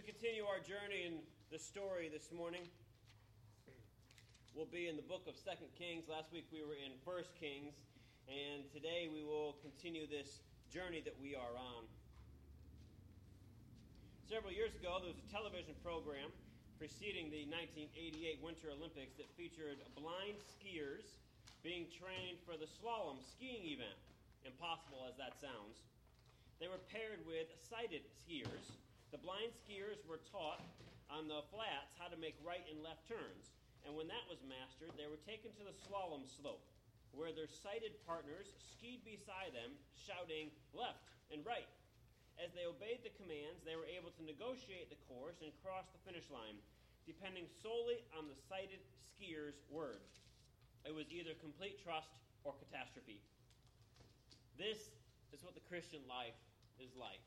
we continue our journey in the story this morning, we'll be in the book of Second Kings. Last week we were in First Kings, and today we will continue this journey that we are on. Several years ago, there was a television program preceding the 1988 Winter Olympics that featured blind skiers being trained for the slalom skiing event. Impossible as that sounds. They were paired with sighted skiers the blind skiers were taught on the flats how to make right and left turns, and when that was mastered, they were taken to the slalom slope, where their sighted partners skied beside them, shouting left and right. As they obeyed the commands, they were able to negotiate the course and cross the finish line, depending solely on the sighted skier's word. It was either complete trust or catastrophe. This is what the Christian life is like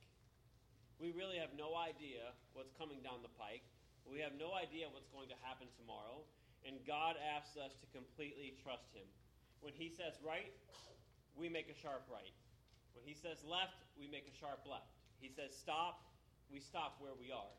we really have no idea what's coming down the pike. We have no idea what's going to happen tomorrow. And God asks us to completely trust Him. When He says right, we make a sharp right. When He says left, we make a sharp left. He says stop, we stop where we are.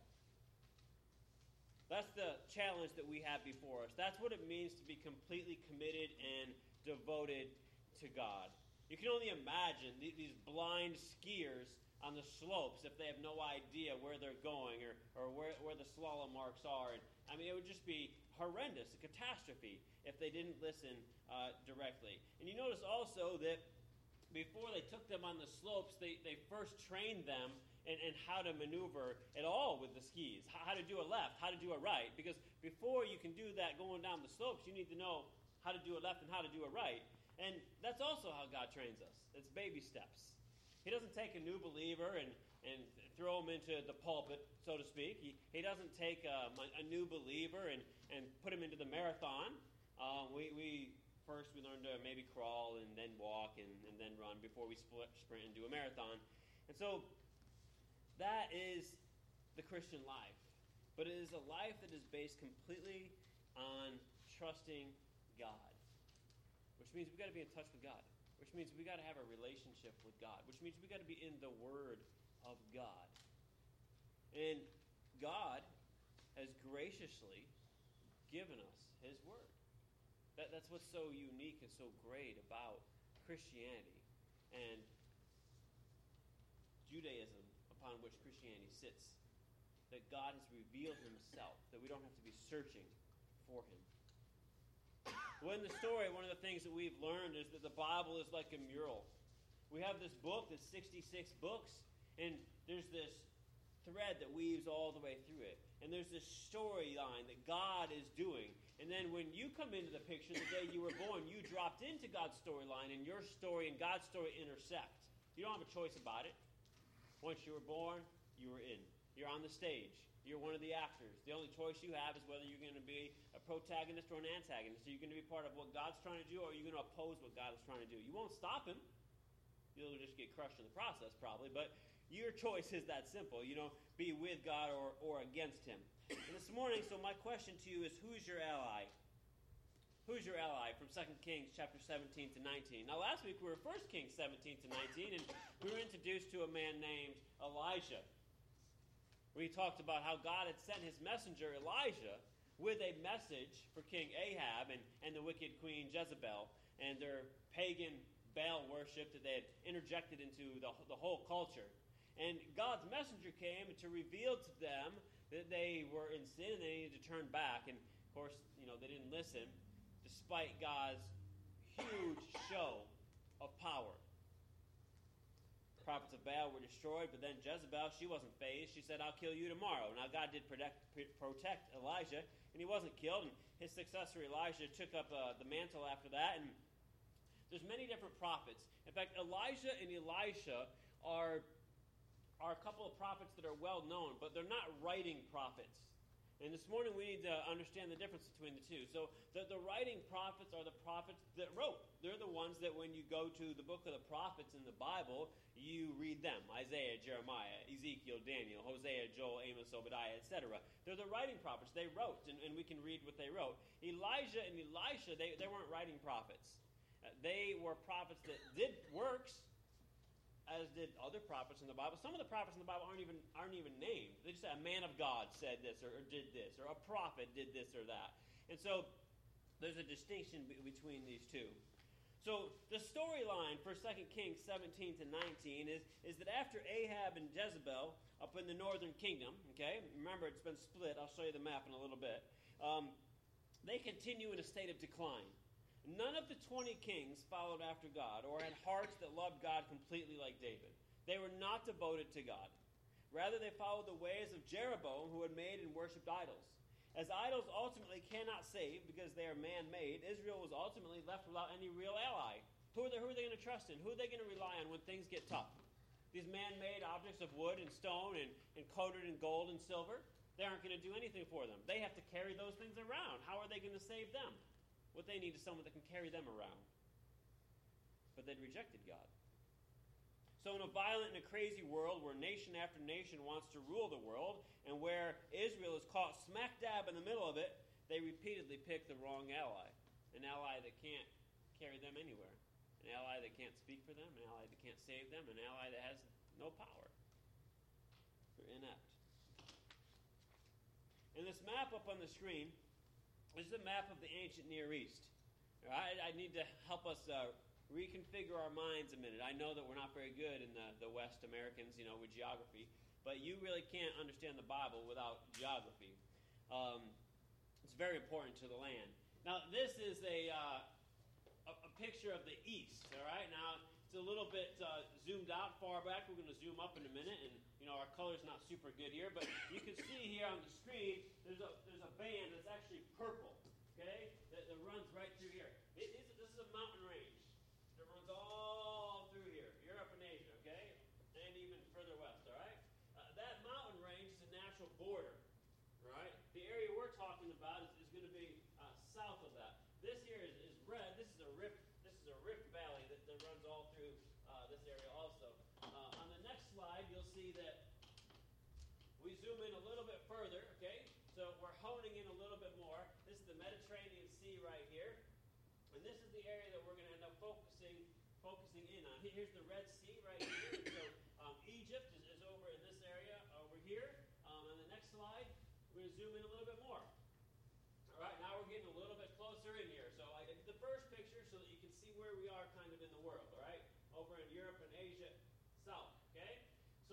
That's the challenge that we have before us. That's what it means to be completely committed and devoted to God. You can only imagine these blind skiers on the slopes if they have no idea where they're going or, or where, where the slalom marks are. And, I mean, it would just be horrendous, a catastrophe, if they didn't listen uh, directly. And you notice also that before they took them on the slopes, they, they first trained them in, in how to maneuver at all with the skis, how to do a left, how to do a right. Because before you can do that going down the slopes, you need to know how to do a left and how to do a right. And that's also how God trains us. It's baby steps. He doesn't take a new believer and, and throw him into the pulpit, so to speak. He, he doesn't take a, a new believer and, and put him into the marathon. Uh, we, we first we learn to maybe crawl and then walk and, and then run before we split, sprint and do a marathon. And so that is the Christian life. But it is a life that is based completely on trusting God, which means we've got to be in touch with God which means we got to have a relationship with God, which means we got to be in the Word of God. And God has graciously given us His Word. That, that's what's so unique and so great about Christianity and Judaism upon which Christianity sits. That God has revealed Himself, that we don't have to be searching for Him. Well, in the story, one of the things that we've learned is that the Bible is like a mural. We have this book that's 66 books, and there's this thread that weaves all the way through it. And there's this storyline that God is doing. And then when you come into the picture the day you were born, you dropped into God's storyline, and your story and God's story intersect. You don't have a choice about it. Once you were born, you were in. You're on the stage. You're one of the actors. The only choice you have is whether you're going to be a protagonist or an antagonist. Are you going to be part of what God's trying to do, or are you going to oppose what God is trying to do? You won't stop him. You'll just get crushed in the process, probably. But your choice is that simple. You know, be with God or, or against him. And this morning, so my question to you is who's your ally? Who's your ally from 2 Kings chapter 17 to 19? Now, last week we were 1 Kings 17 to 19, and we were introduced to a man named Elijah where he talked about how God had sent his messenger Elijah with a message for King Ahab and, and the wicked queen Jezebel and their pagan Baal worship that they had interjected into the, the whole culture. And God's messenger came to reveal to them that they were in sin and they needed to turn back. And of course, you know, they didn't listen despite God's huge show of power prophets of Baal were destroyed, but then Jezebel, she wasn't fazed. She said, I'll kill you tomorrow. Now, God did protect, protect Elijah, and he wasn't killed. And his successor, Elijah, took up uh, the mantle after that. And there's many different prophets. In fact, Elijah and Elisha are, are a couple of prophets that are well known, but they're not writing prophets. And this morning we need to understand the difference between the two. So the, the writing prophets are the prophets that wrote. They're the ones that when you go to the book of the prophets in the Bible, you read them. Isaiah, Jeremiah, Ezekiel, Daniel, Hosea, Joel, Amos, Obadiah, etc. They're the writing prophets. They wrote, and, and we can read what they wrote. Elijah and Elisha, they, they weren't writing prophets. Uh, they were prophets that did works, as did other prophets in the Bible. Some of the prophets in the Bible aren't even aren't even named. They just say a man of God said this or, or did this, or a prophet did this or that. And so there's a distinction between these two. So the storyline for 2 Kings 17 to 19 is, is that after Ahab and Jezebel up in the northern kingdom, okay, remember it's been split, I'll show you the map in a little bit, um, they continue in a state of decline. None of the 20 kings followed after God or had hearts that loved God completely like David. They were not devoted to God. Rather, they followed the ways of Jeroboam, who had made and worshipped idols. As idols ultimately cannot save because they are man made, Israel was ultimately left without any real ally. Who are they, they going to trust in? Who are they going to rely on when things get tough? These man made objects of wood and stone and, and coated in gold and silver, they aren't going to do anything for them. They have to carry those things around. How are they going to save them? What they need is someone that can carry them around. But they'd rejected God. So, in a violent and a crazy world where nation after nation wants to rule the world, and where Israel is caught smack dab in the middle of it, they repeatedly pick the wrong ally. An ally that can't carry them anywhere. An ally that can't speak for them, an ally that can't save them, an ally that has no power. They're inept. In this map up on the screen, this is a map of the ancient Near East. I, I need to help us uh, reconfigure our minds a minute. I know that we're not very good in the, the West Americans, you know, with geography, but you really can't understand the Bible without geography. Um, it's very important to the land. Now, this is a, uh, a, a, picture of the East, all right? Now, it's a little bit uh, zoomed out far back. We're going to zoom up in a minute, and, you know, our color's not super good here, but you can see here on the screen, there's a, there's a band that's actually purple, okay, that, that runs right through here. It, this is a mountain range that runs all through here, Europe and Asia, okay, and even further west, all right? Uh, that mountain range is a natural border, right? The area we're talking about is, is going to be uh, south of that. This here is, is red. This is a rift. This is a rift valley that, that runs all through uh, this area also. Uh, on the next slide, you'll see that we zoom in a little bit further, okay? So we're honing in a little bit more. This is the Mediterranean Sea right here. And this is the area that we're going to end up focusing focusing in on. Here's the Red Sea right here. so um, Egypt is, is, over in this area over here. Um, on the next slide, we're going to zoom in a little bit more. All right, now we're getting a little bit closer in here. So I did the first picture so that you can see where we are kind of in the world, all right? Over in Europe and Asia South, okay?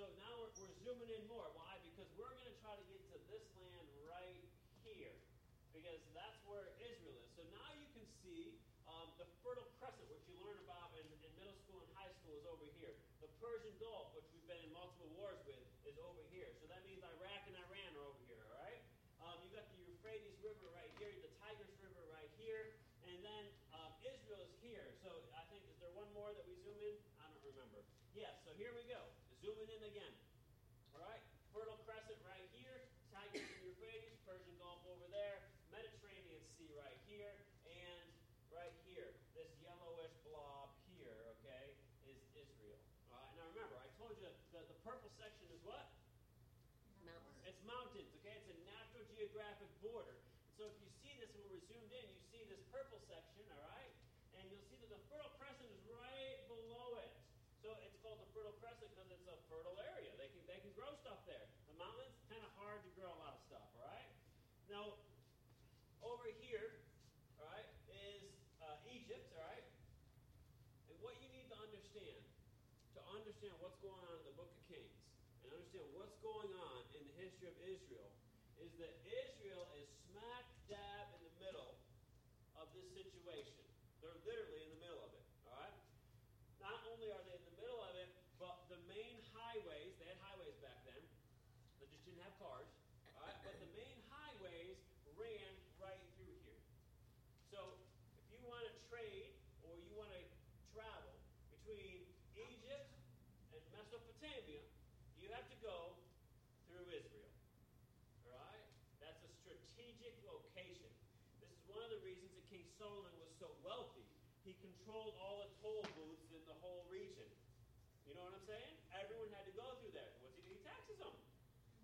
So now we're, we're zooming in more. Why? Because we're going to try to get to this land right here. Because that's where Israel is. So now you can see um, the Fertile Crescent, which you learn about in, in middle school and high school, is over here. The Persian Gulf, which we've been in multiple wars with, is over here. So that means Iraq and Iran are over here, all right? Um, you got the Euphrates River right here, the Tigris River right here, and then um, Israel is here. So I think, is there one more that we zoom in? I don't remember. Yes, so here we go. Zooming in again. All right? Fertile Crescent right here, Tigris and Euphrates, Persian Gulf over there, Mediterranean Sea right here, and right here, this yellowish blob here, okay, is Israel. All right, now remember, I told you the, the purple section is what? Mountains. It's mountains, okay? It's a natural geographic border. So if you see this when we're zoomed in, you see this purple section, all right? And you'll see that the Fertile Crescent is right below it. So it's called the Fertile Crescent because it's a fertile area. They can, they can grow stuff there. The mountains, kind of hard to grow a lot of stuff, all right? Now, over here, all right, is uh, Egypt, all right? And what you need to understand, to understand what's going on in the book of Kings, and understand what's going on in the history of Israel, is that Israel is smack dab in the middle of this situation. They're literally in the middle of it, all right? Not only are they in the middle of it, but the main highways, they had highways back then, they just didn't have cars, all right? But the main highways ran right through here. So if you want to trade or you want to travel between Egypt and Mesopotamia, you have to go through Israel. All right? That's a strategic location. This is one of the reasons that King Solomon was so wealthy. He controlled all the toll booths in the whole region. You know what I'm saying? Everyone had to go through there. What's he do? He taxes them.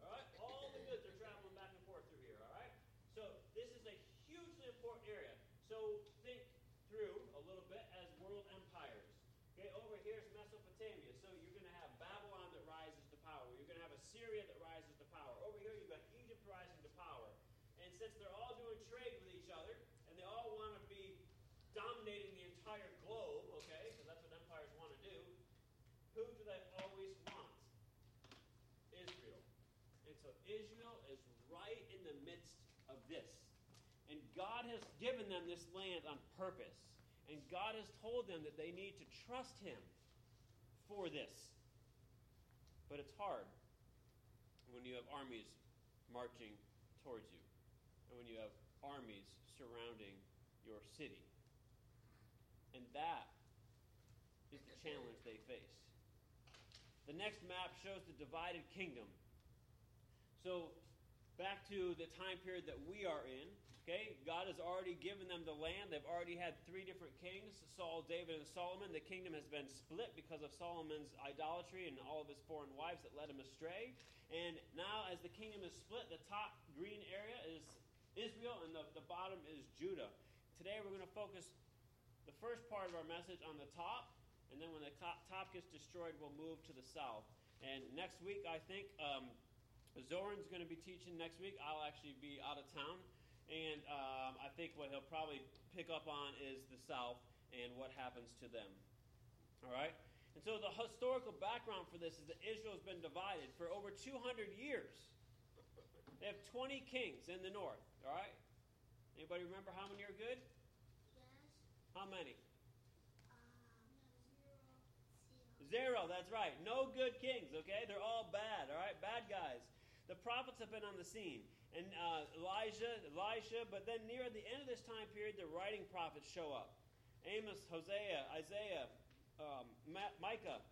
All right? All the goods are traveling back and forth through here. All right? So this is a hugely important area. So think through a little bit as world empires. Okay, over here is Mesopotamia. So you're going to have Babylon that rises to power. You're going to have Assyria that rises to power. Over since they're all doing trade with each other, and they all want to be dominating the entire globe, okay, because that's what empires want to do, who do they always want? Israel. And so Israel is right in the midst of this. And God has given them this land on purpose. And God has told them that they need to trust Him for this. But it's hard when you have armies marching towards you, and when you have armies surrounding your city. And that is the challenge they face. The next map shows the divided kingdom. So, back to the time period that we are in, okay, God has already given them the land. They've already had three different kings Saul, David, and Solomon. The kingdom has been split because of Solomon's idolatry and all of his foreign wives that led him astray. And now, as the kingdom is split, the top green area is Israel, and the, the bottom is Judah. Today, we're going to focus the first part of our message on the top, and then when the top gets destroyed, we'll move to the south. And next week, I think um, Zoran's going to be teaching next week. I'll actually be out of town. And um, I think what he'll probably pick up on is the south and what happens to them. All right? And so the historical background for this is that Israel has been divided for over 200 years. They have 20 kings in the north. All right? Anybody remember how many are good? Yes. How many? Um, Zero, that's right. No good kings, okay? They're all bad, all right? Bad guys. The prophets have been on the scene. And uh, Elijah, Elisha, but then near the end of this time period, the writing prophets show up. Amos, Hosea, Isaiah, um, Micah.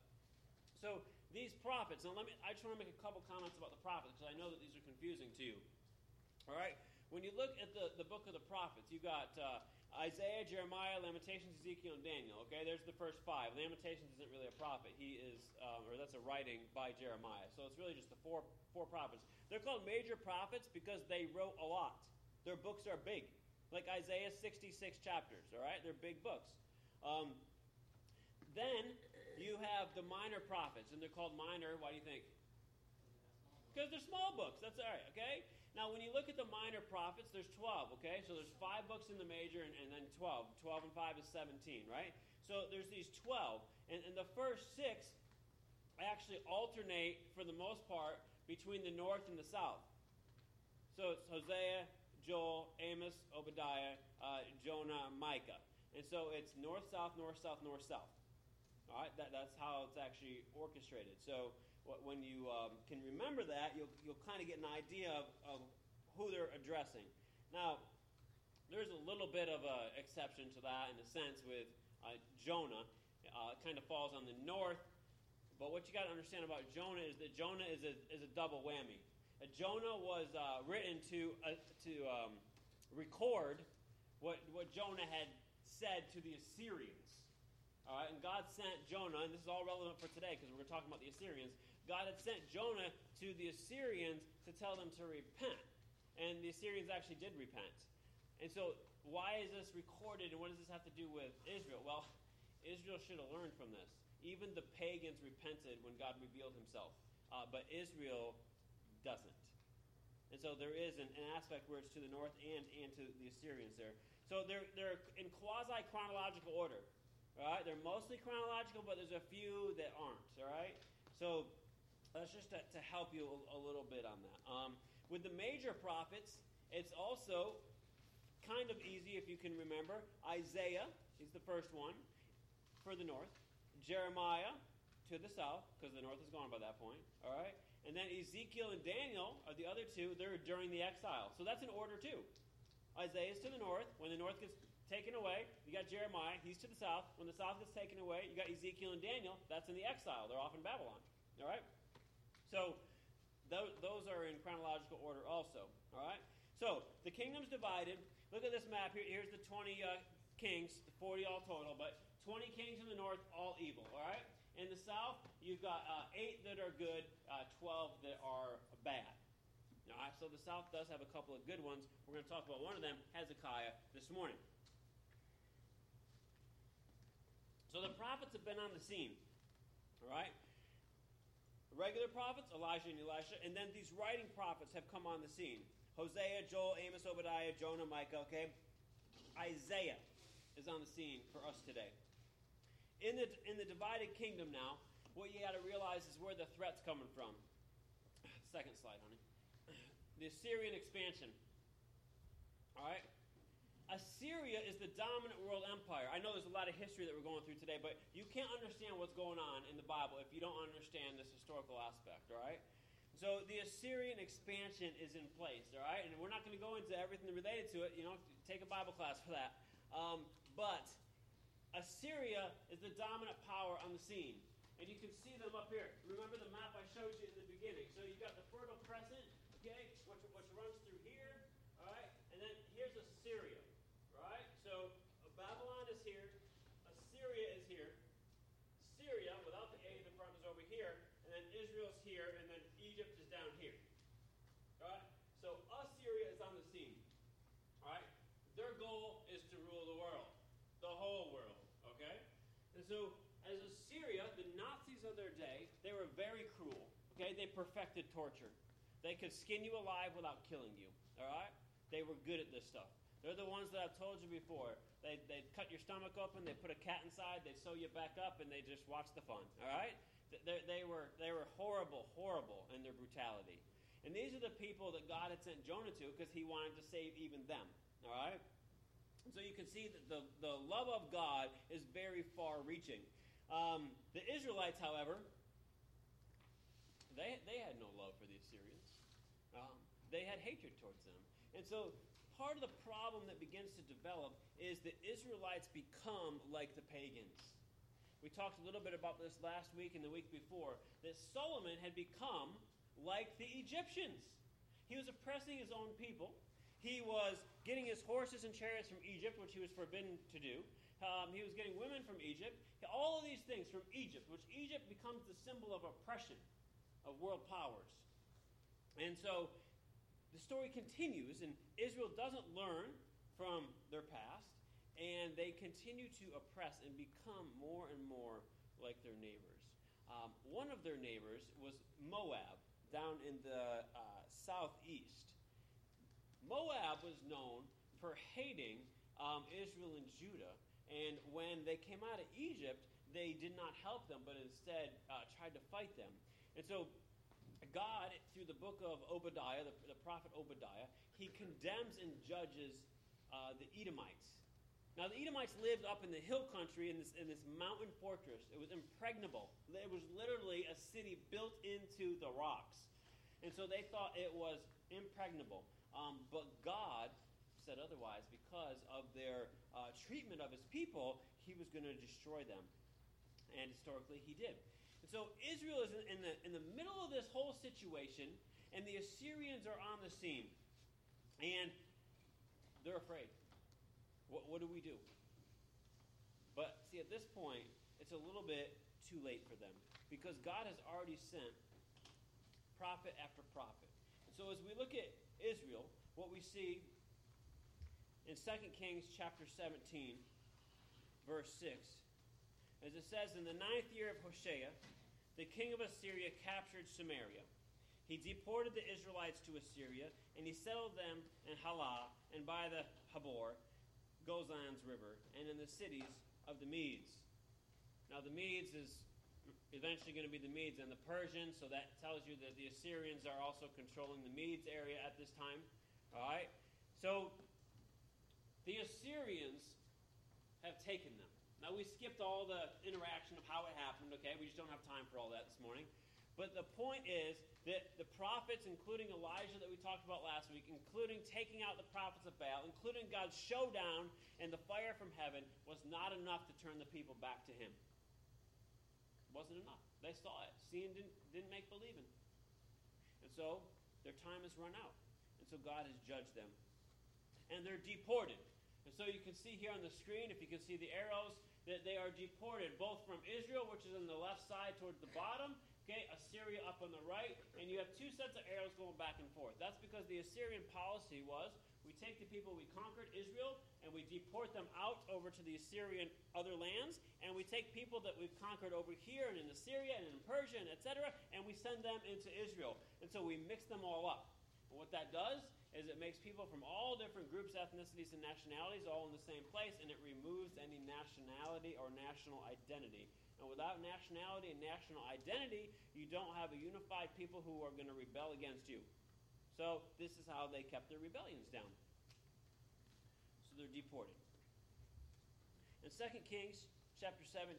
So these prophets, now let me, I just want to make a couple comments about the prophets because I know that these are confusing to you. All right? When you look at the, the book of the prophets, you've got uh, Isaiah, Jeremiah, Lamentations, Ezekiel, and Daniel. Okay, there's the first five. Lamentations isn't really a prophet. He is, um, or that's a writing by Jeremiah. So it's really just the four, four prophets. They're called major prophets because they wrote a lot. Their books are big. Like Isaiah, 66 chapters, all right? They're big books. Um, then you have the minor prophets, and they're called minor. Why do you think? Because they're small books. That's all right, okay? Now, when you look at the minor prophets, there's 12, okay? So there's five books in the major and, and then 12. 12 and 5 is 17, right? So there's these 12. And, and the first six actually alternate, for the most part, between the north and the south. So it's Hosea, Joel, Amos, Obadiah, uh, Jonah, Micah. And so it's north, south, north, south, north, south. All right, that, that's how it's actually orchestrated. So when you um, can remember that, you'll, you'll kind of get an idea of, of who they're addressing. Now, there's a little bit of an exception to that in a sense with uh, Jonah. Uh, it kind of falls on the north. But what you got to understand about Jonah is that Jonah is a, is a double whammy. Uh, Jonah was uh, written to, uh, to um, record what, what Jonah had said to the Assyrians. All right, and God sent Jonah, and this is all relevant for today because we're talking about the Assyrians. God had sent Jonah to the Assyrians to tell them to repent. And the Assyrians actually did repent. And so, why is this recorded, and what does this have to do with Israel? Well, Israel should have learned from this. Even the pagans repented when God revealed himself, uh, but Israel doesn't. And so there is an, an, aspect where it's to the north and, and to the Assyrians there. So they're, they're in quasi chronological order. All right? They're mostly chronological, but there's a few that aren't. All right? So that's just to, to help you a, a, little bit on that. Um, with the major prophets, it's also kind of easy if you can remember. Isaiah is the first one for the north. Jeremiah to the south, because the north is gone by that point. All right? And then Ezekiel and Daniel are the other two. They're during the exile. So that's an order, too. Isaiah is to the north. When the north gets taken away, you got Jeremiah. He's to the south. When the south gets taken away, you got Ezekiel and Daniel. That's in the exile. They're off in Babylon. All right? So th- those are in chronological order also. All right? So the kingdom's divided. Look at this map here. Here's the 20 uh, kings, 40 all total, but 20 kings in the north, all evil. All right? In the south, you've got uh, eight that are good, uh, 12 that are bad. All right, so the south does have a couple of good ones. We're going to talk about one of them, Hezekiah, this morning. So the prophets have been on the scene. All right? Regular prophets, Elijah and Elisha, and then these writing prophets have come on the scene. Hosea, Joel, Amos, Obadiah, Jonah, Micah, okay? Isaiah is on the scene for us today. In the, in the divided kingdom now, what you got to realize is where the threat's coming from. Second slide, honey. The Assyrian expansion. All right? Assyria is the dominant world empire. I know there's a lot of history that we're going through today, but you can't understand what's going on in the Bible if you don't understand this historical aspect, all right? So the Assyrian expansion is in place, all right? And we're not going to go into everything related to it. You know, take a Bible class for that. Um, but Assyria is the dominant power on the scene. And you can see them up here. Remember the map I showed you in the beginning. So you've got the Fertile Crescent, okay, which, which runs through here, all right? And then here's Assyria. So Babylon is here, Assyria is here, Syria without the A in the front is over here, and then Israel's here, and then Egypt is down here. Alright? So Assyria is on the scene. Alright? Their goal is to rule the world. The whole world. Okay? And so as Assyria, the Nazis of their day, they were very cruel. Okay? They perfected torture. They could skin you alive without killing you. Alright? They were good at this stuff. They're the ones that I've told you before. They, they'd cut your stomach open, they put a cat inside, they sew you back up, and they just watch the fun. All right? They, they, were, they were horrible, horrible in their brutality. And these are the people that God had sent Jonah to because he wanted to save even them. All right? So you can see that the, the love of God is very far reaching. Um, the Israelites, however, they, they had no love for the Assyrians. Um, they had hatred towards them. And so part of the problem that begins to develop is that Israelites become like the pagans. We talked a little bit about this last week and the week before that Solomon had become like the Egyptians. He was oppressing his own people. He was getting his horses and chariots from Egypt, which he was forbidden to do. Um, he was getting women from Egypt. All of these things from Egypt, which Egypt becomes the symbol of oppression of world powers. And so the story continues, and Israel doesn't learn from their past, and they continue to oppress and become more and more like their neighbors. Um, one of their neighbors was Moab, down in the uh, southeast. Moab was known for hating um, Israel and Judah, and when they came out of Egypt, they did not help them, but instead uh, tried to fight them. And so God, through the book of Obadiah, the, the prophet Obadiah, he condemns and judges uh, the Edomites. Now, the Edomites lived up in the hill country in this, in this mountain fortress. It was impregnable. It was literally a city built into the rocks. And so they thought it was impregnable. Um, but God said otherwise because of their uh, treatment of his people, he was going to destroy them. And historically, he did. And so Israel is in the, in the middle of this whole situation, and the Assyrians are on the scene. And they're afraid. What, what do we do? But see, at this point, it's a little bit too late for them because God has already sent prophet after prophet. And so as we look at Israel, what we see in 2 Kings chapter 17, verse 6, as it says, In the ninth year of Hoshea, the king of Assyria captured Samaria. He deported the Israelites to Assyria, and he settled them in Halah and by the Habor, Gozan's river, and in the cities of the Medes. Now, the Medes is eventually going to be the Medes and the Persians, so that tells you that the Assyrians are also controlling the Medes area at this time. All right? So, the Assyrians have taken them. Now, we skipped all the interaction of how it happened, okay? We just don't have time for all that this morning. But the point is that the prophets, including Elijah that we talked about last week, including taking out the prophets of Baal, including God's showdown and the fire from heaven, was not enough to turn the people back to Him. Wasn't enough. They saw it. Seeing didn't, didn't make believing. And so their time has run out. And so God has judged them. And they're deported. And so you can see here on the screen, if you can see the arrows, that they are deported both from Israel, which is on the left side towards the bottom, okay, Assyria up on the right, and you have two sets of arrows going back and forth. That's because the Assyrian policy was we take the people we conquered, Israel, and we deport them out over to the Assyrian other lands, and we take people that we've conquered over here and in Assyria and in Persia and etc., and we send them into Israel. And so we mix them all up. And what that does is it makes people from all different groups, ethnicities, and nationalities all in the same place, and it removes any nationality or national identity. And without nationality and national identity, you don't have a unified people who are going to rebel against you. So this is how they kept their rebellions down. So they're deported. In 2 Kings chapter 17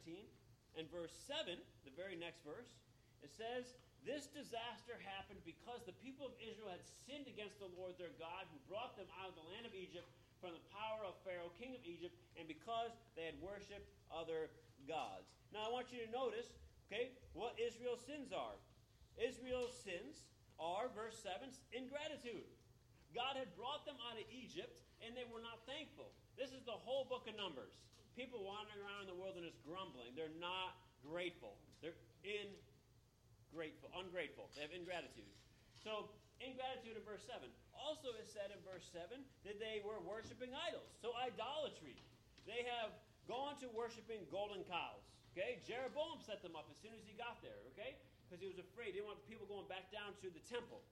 and verse 7, the very next verse, it says, This disaster happened because the people of Israel had sinned against the Lord their God, who brought them out of the land of Egypt from the power of Pharaoh, king of Egypt, and because they had worshipped other gods. Now I want you to notice, okay, what Israel's sins are. Israel's sins are, verse 7, ingratitude. God had brought them out of Egypt, and they were not thankful. This is the whole book of Numbers. People wandering around in the wilderness grumbling. They're not grateful. They're ingrateful, ungrateful. They have ingratitude. So, ingratitude in verse 7. Also, is said in verse 7 that they were worshiping idols. So, idolatry. They have gone to worshiping golden cows. Okay? Jeroboam set them up as soon as he got there. Okay? Because he was afraid. He didn't want the people going back down to the temple.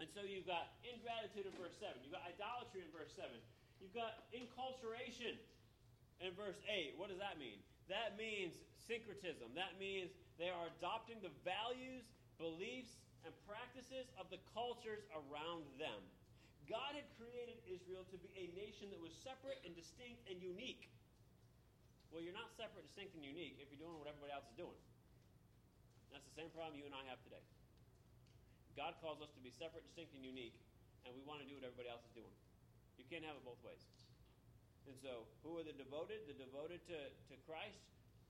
And so you've got ingratitude in verse 7. You've got idolatry in verse 7. You've got inculturation in verse 8. What does that mean? That means syncretism. That means they are adopting the values, beliefs, and practices of the cultures around them. God had created Israel to be a nation that was separate and distinct and unique. Well, you're not separate, distinct, and unique if you're doing what everybody else is doing. That's the same problem you and I have today. God calls us to be separate, distinct, and unique, and we want to do what everybody else is doing. You can't have it both ways. And so, who are the devoted? The devoted to, to Christ,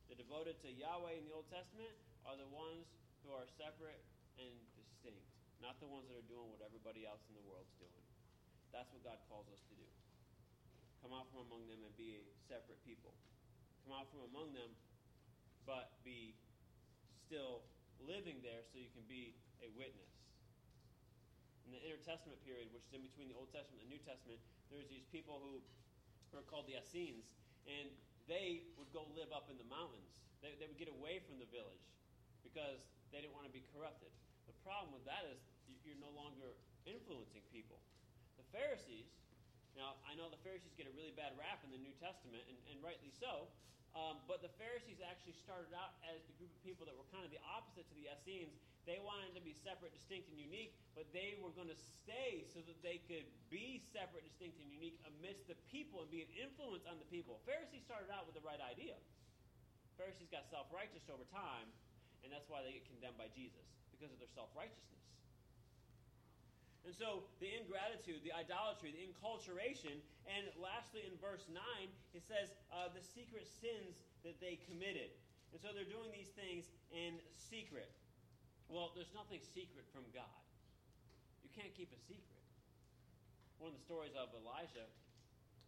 the devoted to Yahweh in the Old Testament, are the ones who are separate and distinct, not the ones that are doing what everybody else in the world's doing. That's what God calls us to do. Come out from among them and be a separate people. Come out from among them, but be still living there so you can be a witness in the intertestament period, which is in between the Old Testament and the New Testament, there's these people who are called the Essenes, and they would go live up in the mountains. They, they would get away from the village because they didn't want to be corrupted. The problem with that is you're no longer influencing people. The Pharisees, now I know the Pharisees get a really bad rap in the New Testament, and, and rightly so, um, but the Pharisees actually started out as the group of people that were kind of the opposite to the Essenes. They wanted to be separate, distinct, and unique, but they were going to stay so that they could be separate, distinct, and unique amidst the people and be an influence on the people. Pharisees started out with the right idea. Pharisees got self righteous over time, and that's why they get condemned by Jesus, because of their self righteousness. And so the ingratitude, the idolatry, the inculturation, and lastly in verse 9, it says uh, the secret sins that they committed. And so they're doing these things in secret. Well, there's nothing secret from God. You can't keep a secret. One of the stories of Elijah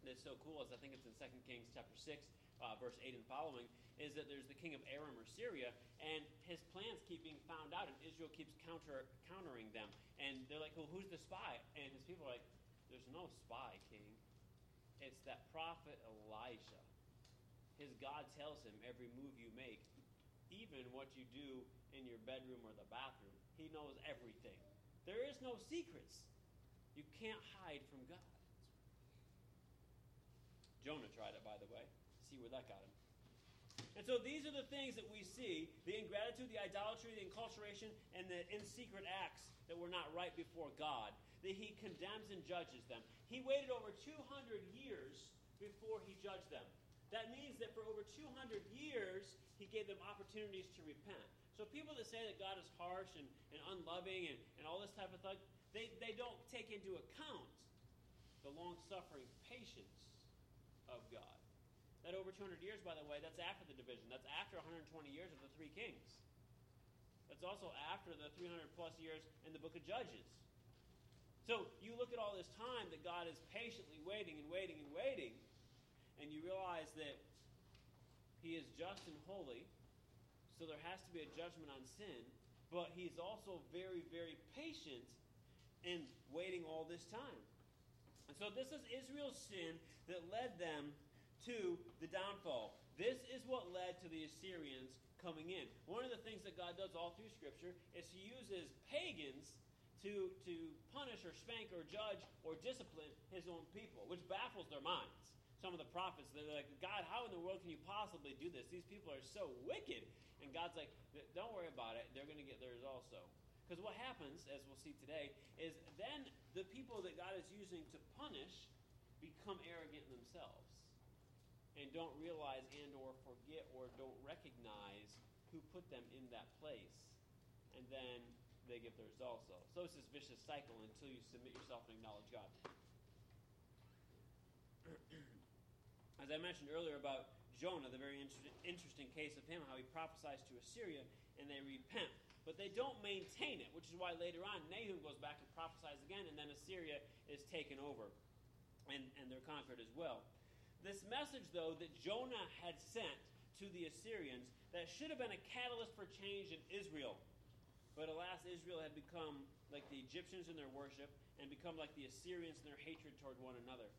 that's so cool is I think it's in 2 Kings chapter 6, uh, verse 8 and following, is that there's the king of Aram or Syria, and his plans keep being found out, and Israel keeps counter countering them. And they're like, well, who's the spy? And his people are like, there's no spy, king. It's that prophet Elijah. His God tells him every move you make, even what you do in your bedroom or the bathroom. He knows everything. There is no secrets. You can't hide from God. Jonah tried it, by the way. See where that got him. And so these are the things that we see the ingratitude, the idolatry, the inculturation, and the in secret acts that were not right before God. That he condemns and judges them. He waited over 200 years before he judged them. That means that for over 200 years, he gave them opportunities to repent. So people that say that God is harsh and, and unloving and, and all this type of thing, they, they don't take into account the long suffering patience of God. That over 200 years, by the way, that's after the division. That's after 120 years of the three kings. That's also after the 300 plus years in the book of Judges. So you look at all this time that God is patiently waiting and waiting and waiting, and you realize that He is just and holy, so there has to be a judgment on sin, but He's also very, very patient in waiting all this time. And so this is Israel's sin that led them to the downfall. This is what led to the Assyrians coming in. One of the things that God does all through Scripture is He uses pagans to, to punish or spank or judge or discipline his own people, which baffles their minds. Some of the prophets, they're like, God, how in the world can you possibly do this? These people are so wicked. And God's like, don't worry about it. They're going to get theirs also. Because what happens, as we'll see today, is then the people that God is using to punish become arrogant themselves and don't realize and or forget or don't recognize who put them in that place. And then they get theirs also. So it's this vicious cycle until you submit yourself and acknowledge God. As I mentioned earlier about Jonah, the very inter- interesting case of him, how he prophesies to Assyria and they repent. But they don't maintain it, which is why later on Nahum goes back and prophesies again, and then Assyria is taken over and, and they're conquered as well. This message, though, that Jonah had sent to the Assyrians, that should have been a catalyst for change in Israel. But alas, Israel had become like the Egyptians in their worship and become like the Assyrians in their hatred toward one another.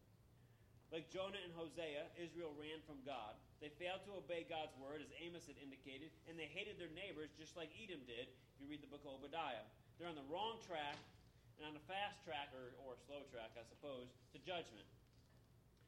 Like Jonah and Hosea, Israel ran from God. They failed to obey God's word, as Amos had indicated, and they hated their neighbors just like Edom did, if you read the book of Obadiah. They're on the wrong track and on the fast track, or, or slow track, I suppose, to judgment.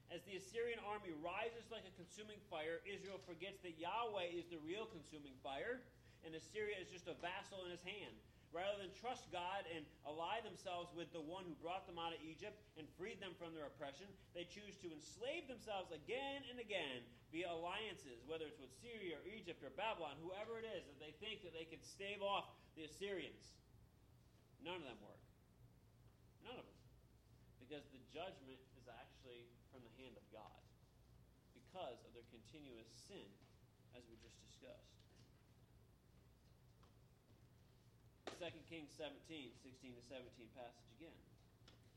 As the Assyrian army rises like a consuming fire, Israel forgets that Yahweh is the real consuming fire, and Assyria is just a vassal in his hand. Rather than trust God and ally themselves with the one who brought them out of Egypt and freed them from their oppression, they choose to enslave themselves again and again via alliances, whether it's with Syria or Egypt or Babylon, whoever it is, that they think that they can stave off the Assyrians. None of them work. None of them. Because the judgment is actually from the hand of God because of their continuous sin, as we just discussed. 2 Kings 17, 16 to 17 passage again.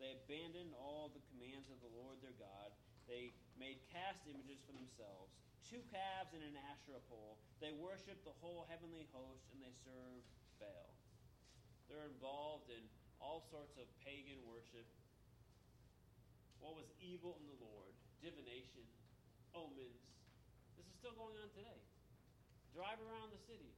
They abandoned all the commands of the Lord their God. They made cast images for themselves, two calves and an Asherah pole. They worshiped the whole heavenly host, and they served Baal. They're involved in all sorts of pagan worship. What was evil in the Lord? Divination, omens. This is still going on today. Drive around the city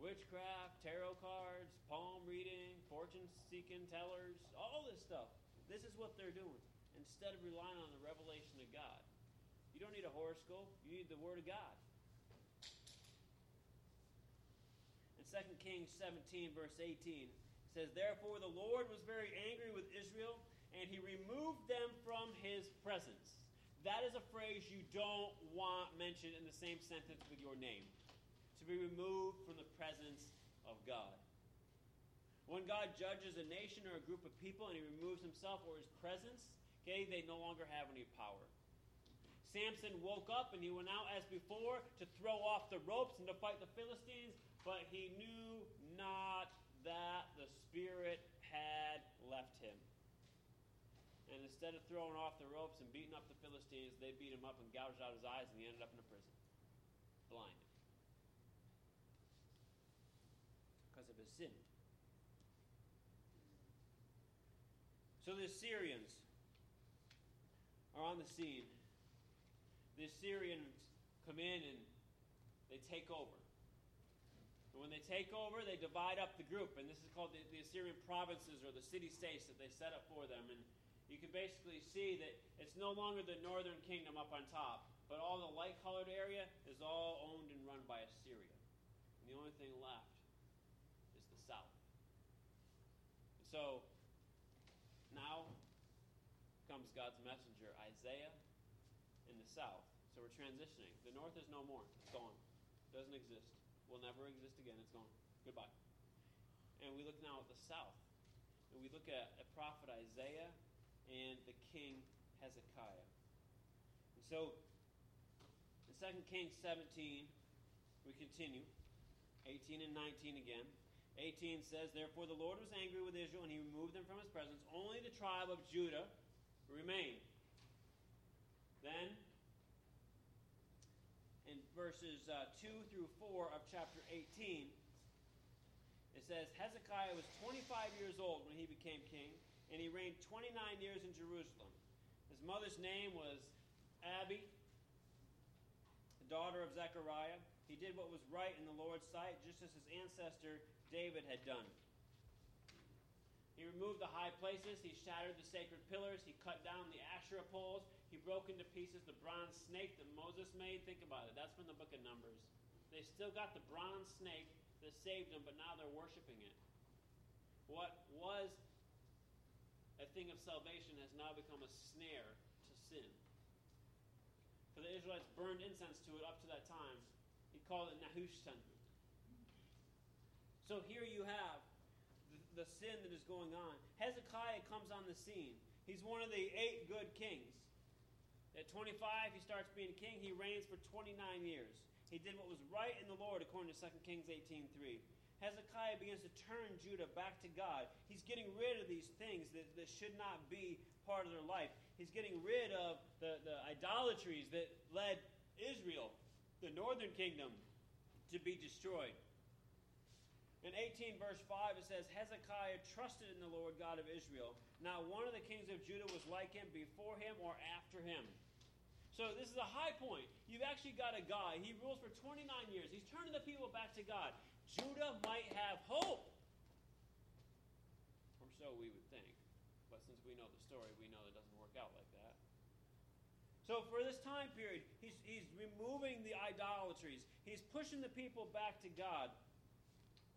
witchcraft, tarot cards, palm reading, fortune seeking tellers, all this stuff. This is what they're doing instead of relying on the revelation of God. You don't need a horoscope, you need the Word of God. In 2 Kings 17, verse 18, it says, Therefore the Lord was very angry with Israel, and he removed them from his presence. That is a phrase you don't want mentioned in the same sentence with your name to be removed from the presence of God. When God judges a nation or a group of people and he removes himself or his presence, okay, they no longer have any power. Samson woke up and he went out as before to throw off the ropes and to fight the Philistines, but he knew not that the Spirit had left him. And instead of throwing off the ropes and beating up the Philistines, they beat him up and gouged out his eyes, and he ended up in a prison, blind. because of his sin. So the Assyrians are on the scene. The Assyrians come in and they take over. And when they take over, they divide up the group, and this is called the, the Assyrian provinces or the city states that they set up for them. And you can basically see that it's no longer the northern kingdom up on top, but all the light colored area is all owned and run by Assyria. And the only thing left is the south. So now comes God's messenger, Isaiah, in the south. So we're transitioning. The north is no more. It's gone. Doesn't exist. Will never exist again. It's gone. Goodbye. And we look now at the south. And we look at a prophet Isaiah and the king Hezekiah. And so in 2 Kings 17, we continue. 18 and 19 again. 18 says, Therefore the Lord was angry with Israel, and he removed them from his presence. Only the tribe of Judah remained. Then, in verses uh, 2 through 4 of chapter 18, it says, Hezekiah was 25 years old when he became king, and he reigned 29 years in Jerusalem. His mother's name was Abi, the daughter of Zechariah. He did what was right in the Lord's sight, just as his ancestor David had done. He removed the high places. He shattered the sacred pillars. He cut down the Asherah poles. He broke into pieces the bronze snake that Moses made. Think about it. That's from the book of Numbers. They still got the bronze snake that saved them, but now they're worshiping it. What was a thing of salvation has now become a snare to sin. For the Israelites burned incense to it up to that time. He called it Nehushtan. So here you have the, the sin that is going on. Hezekiah comes on the scene. He's one of the eight good kings. At 25, he starts being king. He reigns for 29 years. He did what was right in the Lord, according to 2 Kings 18.3. Hezekiah begins to turn Judah back to God. He's getting rid of these things that, that should not be part of their life. He's getting rid of the, the idolatries that led Israel, the northern kingdom, to be destroyed. In 18, verse 5, it says, Hezekiah trusted in the Lord God of Israel. Now, one of the kings of Judah was like him before him or after him. So, this is a high point. You've actually got a guy, he rules for 29 years. He's turning the people back to God. Judah might have hope. Or so we would think. But since we know the story, we know it doesn't work out like that. So, for this time period, he's, he's removing the idolatries, he's pushing the people back to God.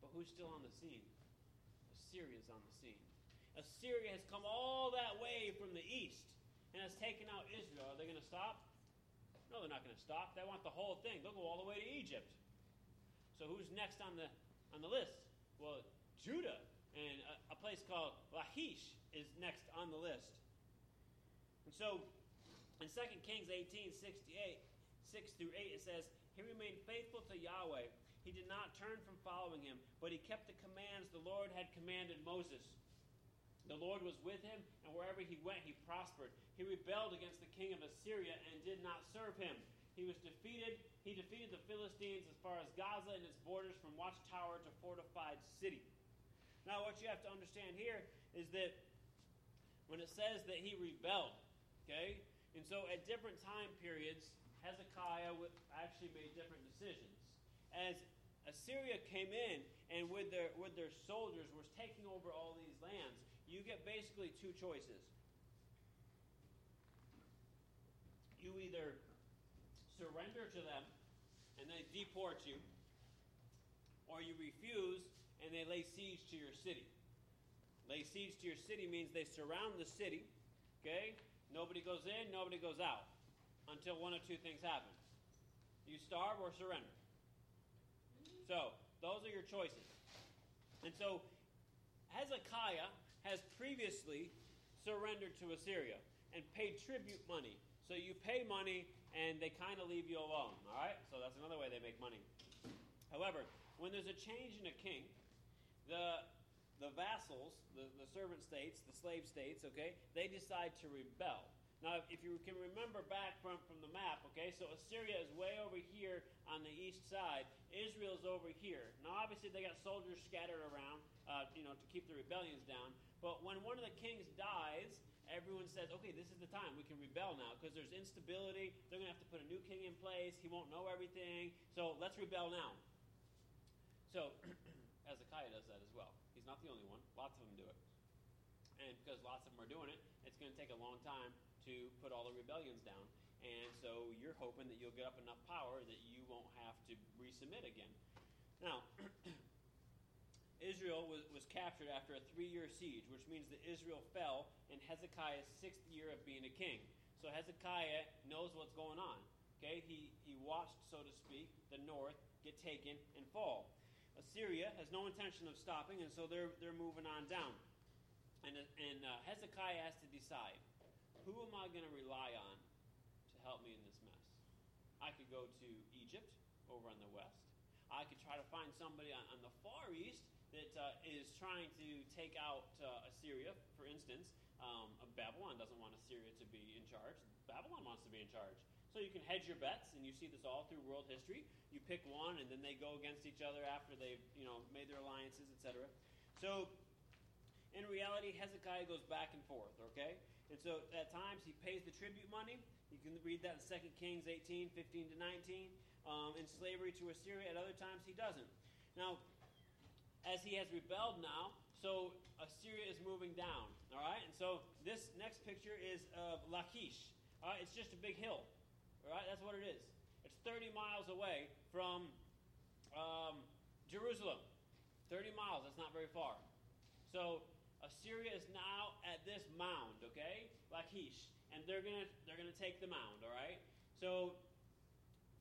But who's still on the scene? Assyria's on the scene. Assyria has come all that way from the east and has taken out Israel. Are they going to stop? No, they're not going to stop. They want the whole thing. They'll go all the way to Egypt. So who's next on the on the list? Well, Judah and a, a place called Lachish is next on the list. And so in 2 Kings 18, 68, 6 through 8, it says, He remained faithful to Yahweh he did not turn from following him, but he kept the commands the Lord had commanded Moses. The Lord was with him, and wherever he went, he prospered. He rebelled against the king of Assyria and did not serve him. He was defeated. He defeated the Philistines as far as Gaza and its borders from watchtower to fortified city. Now, what you have to understand here is that when it says that he rebelled, okay, and so at different time periods, Hezekiah actually made different decisions. As Assyria came in and with their, with their soldiers was taking over all these lands, you get basically two choices. You either surrender to them and they deport you, or you refuse and they lay siege to your city. Lay siege to your city means they surround the city, okay? Nobody goes in, nobody goes out until one of two things happen. You starve or surrender. So, those are your choices. And so, Hezekiah has previously surrendered to Assyria and paid tribute money. So, you pay money and they kind of leave you alone. All right? So, that's another way they make money. However, when there's a change in a king, the the vassals, the, the servant states, the slave states, okay, they decide to rebel. Now, if you can remember back from, from the map, okay, so Assyria is way over here on the east side. Israel's over here. Now, obviously, they got soldiers scattered around, uh, you know, to keep the rebellions down. But when one of the kings dies, everyone says, okay, this is the time. We can rebel now because there's instability. They're going to have to put a new king in place. He won't know everything. So let's rebel now. So Hezekiah does that as well. He's not the only one. Lots of them do it. And because lots of them are doing it, it's going to take a long time to put all the rebellions down. And so you're hoping that you'll get up enough power that you won't have to resubmit again. Now, Israel was, was captured after a three year siege, which means that Israel fell in Hezekiah's sixth year of being a king. So Hezekiah knows what's going on. Okay, he, he watched, so to speak, the north get taken and fall. Assyria has no intention of stopping, and so they're, they're moving on down. And, and uh, Hezekiah has to decide who am I going to rely on to help me in this mess? I could go to Egypt over on the west. I could try to find somebody on, on the far east that uh, is trying to take out uh, Assyria, for instance. Um, Babylon doesn't want Assyria to be in charge. Babylon wants to be in charge. So you can hedge your bets, and you see this all through world history. You pick one, and then they go against each other after they've you know made their alliances, etc. So in reality, Hezekiah goes back and forth. Okay, and so at times he pays the tribute money. You can read that in 2 Kings 18, 15 to 19. Um, in slavery to Assyria. At other times he doesn't. Now, as he has rebelled now, so Assyria is moving down. All right, and so this next picture is of Lachish. All right, it's just a big hill. All right, that's what it is. It's 30 miles away from um, Jerusalem. 30 miles. That's not very far. So Assyria is now at this mound. Okay, Lachish, and they're gonna they're gonna take the mound. All right. So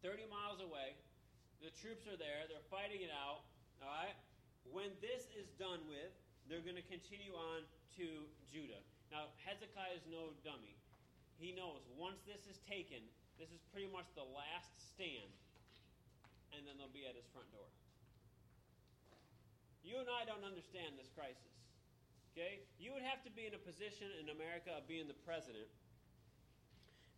30 miles away, the troops are there. They're fighting it out. All right. When this is done with, they're going to continue on to Judah. Now, Hezekiah is no dummy. He knows once this is taken, this is pretty much the last stand, and then they'll be at his front door. You and I don't understand this crisis. Okay? You would have to be in a position in America of being the president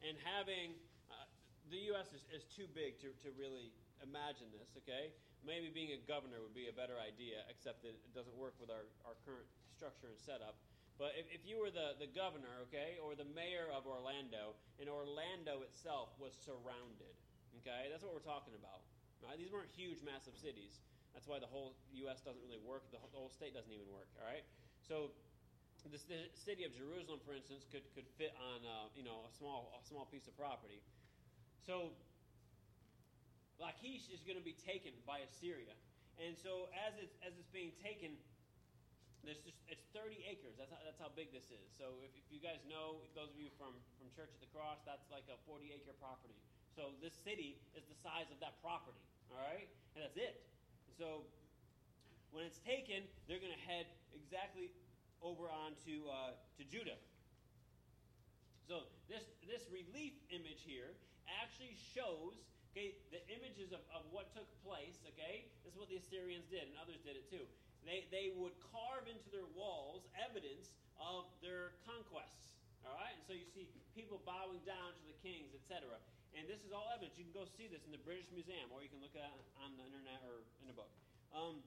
and having. Uh, the U.S. is, is too big to, to really imagine this, okay? Maybe being a governor would be a better idea, except that it doesn't work with our, our current structure and setup. But if, if you were the, the governor, okay, or the mayor of Orlando, and Orlando itself was surrounded, okay, that's what we're talking about. Right? These weren't huge, massive cities. That's why the whole U.S. doesn't really work. The whole, state doesn't even work, all right? So the, the city of Jerusalem, for instance, could, could fit on uh, you know a small a small piece of property. So Lachish is going to be taken by Assyria, and so as it's as it's being taken, there's just it's 30 acres. That's how, that's how big this is. So if, if you guys know, those of you from from Church at the Cross, that's like a 40 acre property. So this city is the size of that property. All right, and that's it. So when it's taken, they're going to head exactly over onto uh, to Judah. So this this relief image here actually shows okay, the images of, of what took place. Okay, this is what the Assyrians did, and others did it too. They, they would carve into their walls evidence of their conquests. All right, and so you see people bowing down to the kings, etc. And this is all evidence. You can go see this in the British Museum, or you can look at it on the internet or in a book. Um,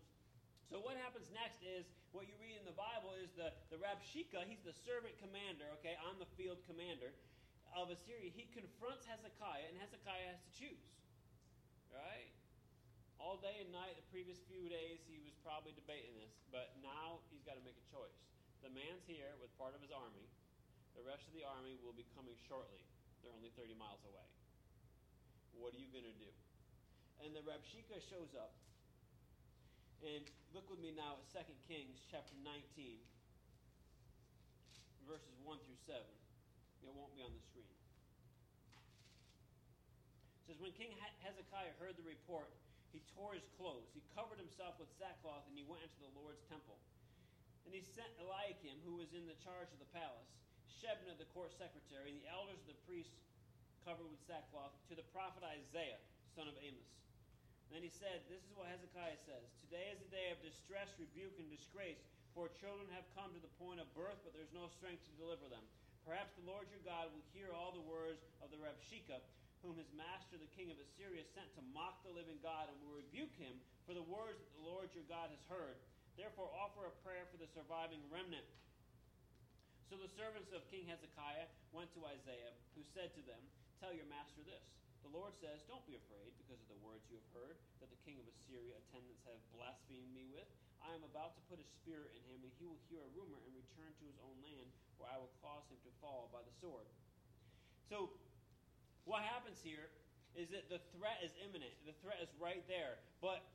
so what happens next is what you read in the Bible is the, the Rabshakeh, he's the servant commander, okay, on the field commander of Assyria, he confronts Hezekiah, and Hezekiah has to choose. Right? All day and night, the previous few days, he was probably debating this, but now he's got to make a choice. The man's here with part of his army. The rest of the army will be coming shortly. They're only 30 miles away. What are you going to do? And the Rabshakeh shows up. And look with me now at 2 Kings chapter 19, verses 1 through 7. It won't be on the screen. It says, When King Hezekiah heard the report, he tore his clothes. He covered himself with sackcloth, and he went into the Lord's temple. And he sent Eliakim, who was in the charge of the palace, Shebna, the court secretary, and the elders of the priests covered with sackcloth, to the prophet Isaiah, son of Amoz. And then he said, This is what Hezekiah says Today is a day of distress, rebuke, and disgrace, for children have come to the point of birth, but there's no strength to deliver them. Perhaps the Lord your God will hear all the words of the Rabshakeh, whom his master, the king of Assyria, sent to mock the living God, and will rebuke him for the words that the Lord your God has heard. Therefore, offer a prayer for the surviving remnant. So the servants of King Hezekiah went to Isaiah, who said to them, Tell your master this. The Lord says, Don't be afraid because of the words you have heard that the king of Assyria attendants have blasphemed me with. I am about to put a spirit in him, and he will hear a rumor and return to his own land, I will cause him to fall by the sword. So, what happens here is that the threat is imminent. The threat is right there. But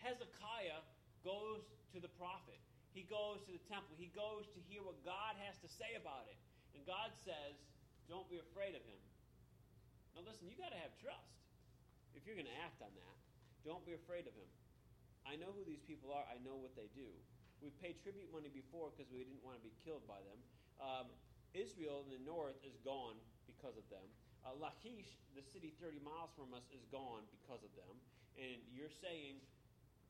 Hezekiah goes to the prophet. He goes to the temple. He goes to hear what God has to say about it. And God says, Don't be afraid of him. Now, listen, you got to have trust if you're going to act on that. Don't be afraid of him. I know who these people are. I know what they do. We've paid tribute money before because we didn't want to be killed by them. Um, Israel in the north is gone because of them. Uh, Lachish, the city 30 miles from us, is gone because of them. And you're saying,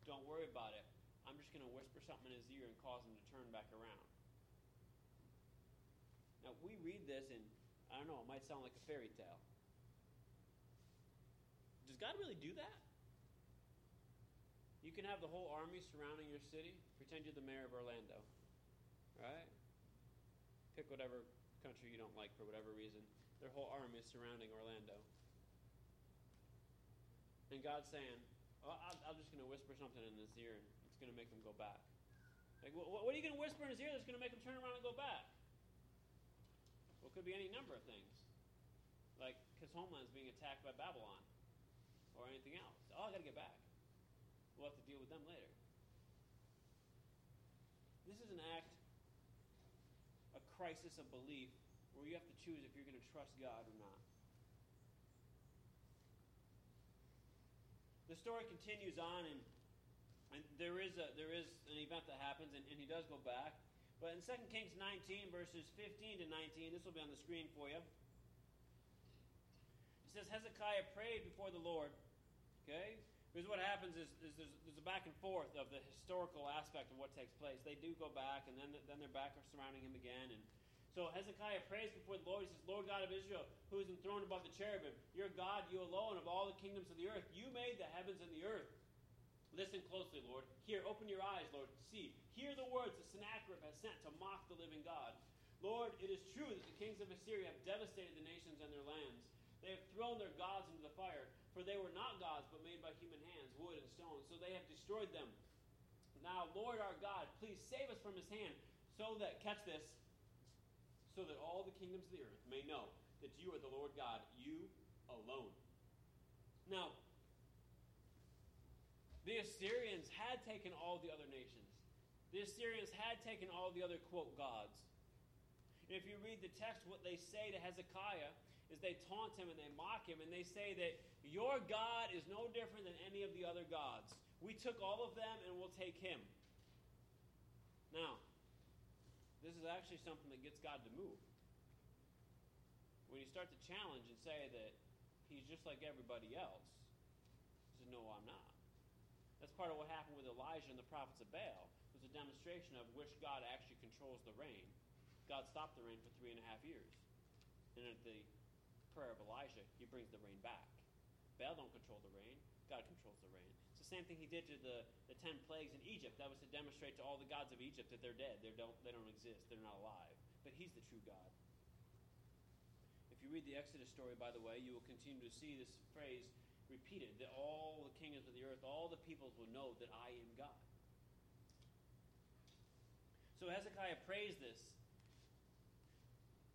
don't worry about it. I'm just going to whisper something in his ear and cause him to turn back around. Now, we read this, and I don't know, it might sound like a fairy tale. Does God really do that? You can have the whole army surrounding your city. Pretend you're the mayor of Orlando. Right? Pick whatever country you don't like for whatever reason. Their whole army is surrounding Orlando. And God's saying, oh, well, I'm just going to whisper something in his ear and it's going to make them go back. Like, what, are you going to whisper in his ear that's going to make him turn around and go back? Well, it could be any number of things. Like his homeland's being attacked by Babylon or anything else. Oh, I got to get back. We'll have to deal with them later. This is an act, crisis of belief, where you have to choose if you're going to trust God or not. The story continues on, and, and there, is a, there is an event that happens, and, and he does go back. But in 2 Kings 19, verses 15 to 19, this will be on the screen for you. It says Hezekiah prayed before the Lord. Okay? Because what happens is, is there's, there's, a back and forth of the historical aspect of what takes place. They do go back, and then, then they're back surrounding him again. And so Hezekiah prays before the Lord. He says, Lord God of Israel, who is enthroned above the cherubim, you're God, you alone, of all the kingdoms of the earth. You made the heavens and the earth. Listen closely, Lord. Here, open your eyes, Lord. See, hear the words that Sennacherib has sent to mock the living God. Lord, it is true that the kings of Assyria have devastated the nations and their lands. They have thrown their gods into the fire, for they were not gods, but made by human hands, wood and stone. So they have destroyed them. Now, Lord our God, please save us from his hand, so that, catch this, so that all the kingdoms of the earth may know that you are the Lord God, you alone. Now, the Assyrians had taken all the other nations. The Assyrians had taken all the other, quote, gods. And if you read the text, what they say to Hezekiah is they taunt him and they mock him and they say that your God is no different than any of the other gods. We took all of them and we'll take him. Now, this is actually something that gets God to move. When you start to challenge and say that he's just like everybody else, he says, No, I'm not. That's part of what happened with Elijah and the prophets of Baal. It was a demonstration of which God actually controls the rain. God stopped the rain for three and a half years. And at the prayer of Elijah, he brings the rain back. Baal don't control the rain. God controls the rain. It's the same thing he did to the, the ten plagues in Egypt. That was to demonstrate to all the gods of Egypt that they're dead. They don't, they don't exist. They're not alive. But he's the true God. If you read the Exodus story, by the way, you will continue to see this phrase repeated that all the kingdoms of the earth, all the peoples will know that I am God. So Hezekiah prays this.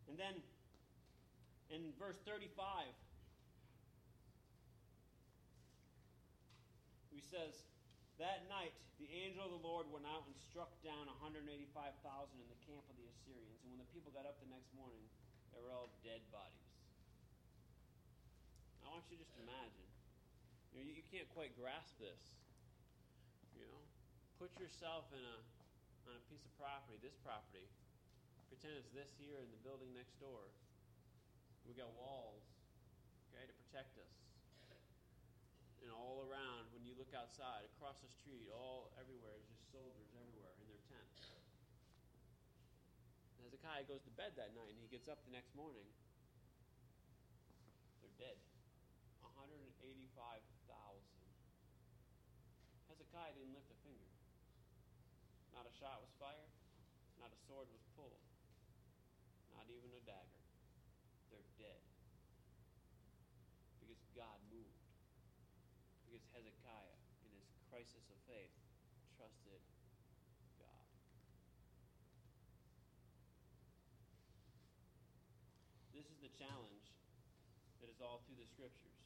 And then in verse 35, he says, That night the angel of the Lord went out and struck down 185,000 in the camp of the Assyrians. And when the people got up the next morning, they were all dead bodies. I want you to just imagine. You, know, you, can't quite grasp this. You know, put yourself in a on a piece of property, this property. Pretend it's this here in the building next door. We got walls, okay, to protect us. And all around, when you look outside, across the street, all everywhere is just soldiers everywhere in their tents. Hezekiah goes to bed that night and he gets up the next morning. They're dead. 185,000. Hezekiah didn't lift a finger. Not a shot was fired, not a sword was pulled, not even a dagger they're dead. Because God moved. Because Hezekiah, in his crisis of faith, trusted God. This is the challenge that is all through the scriptures.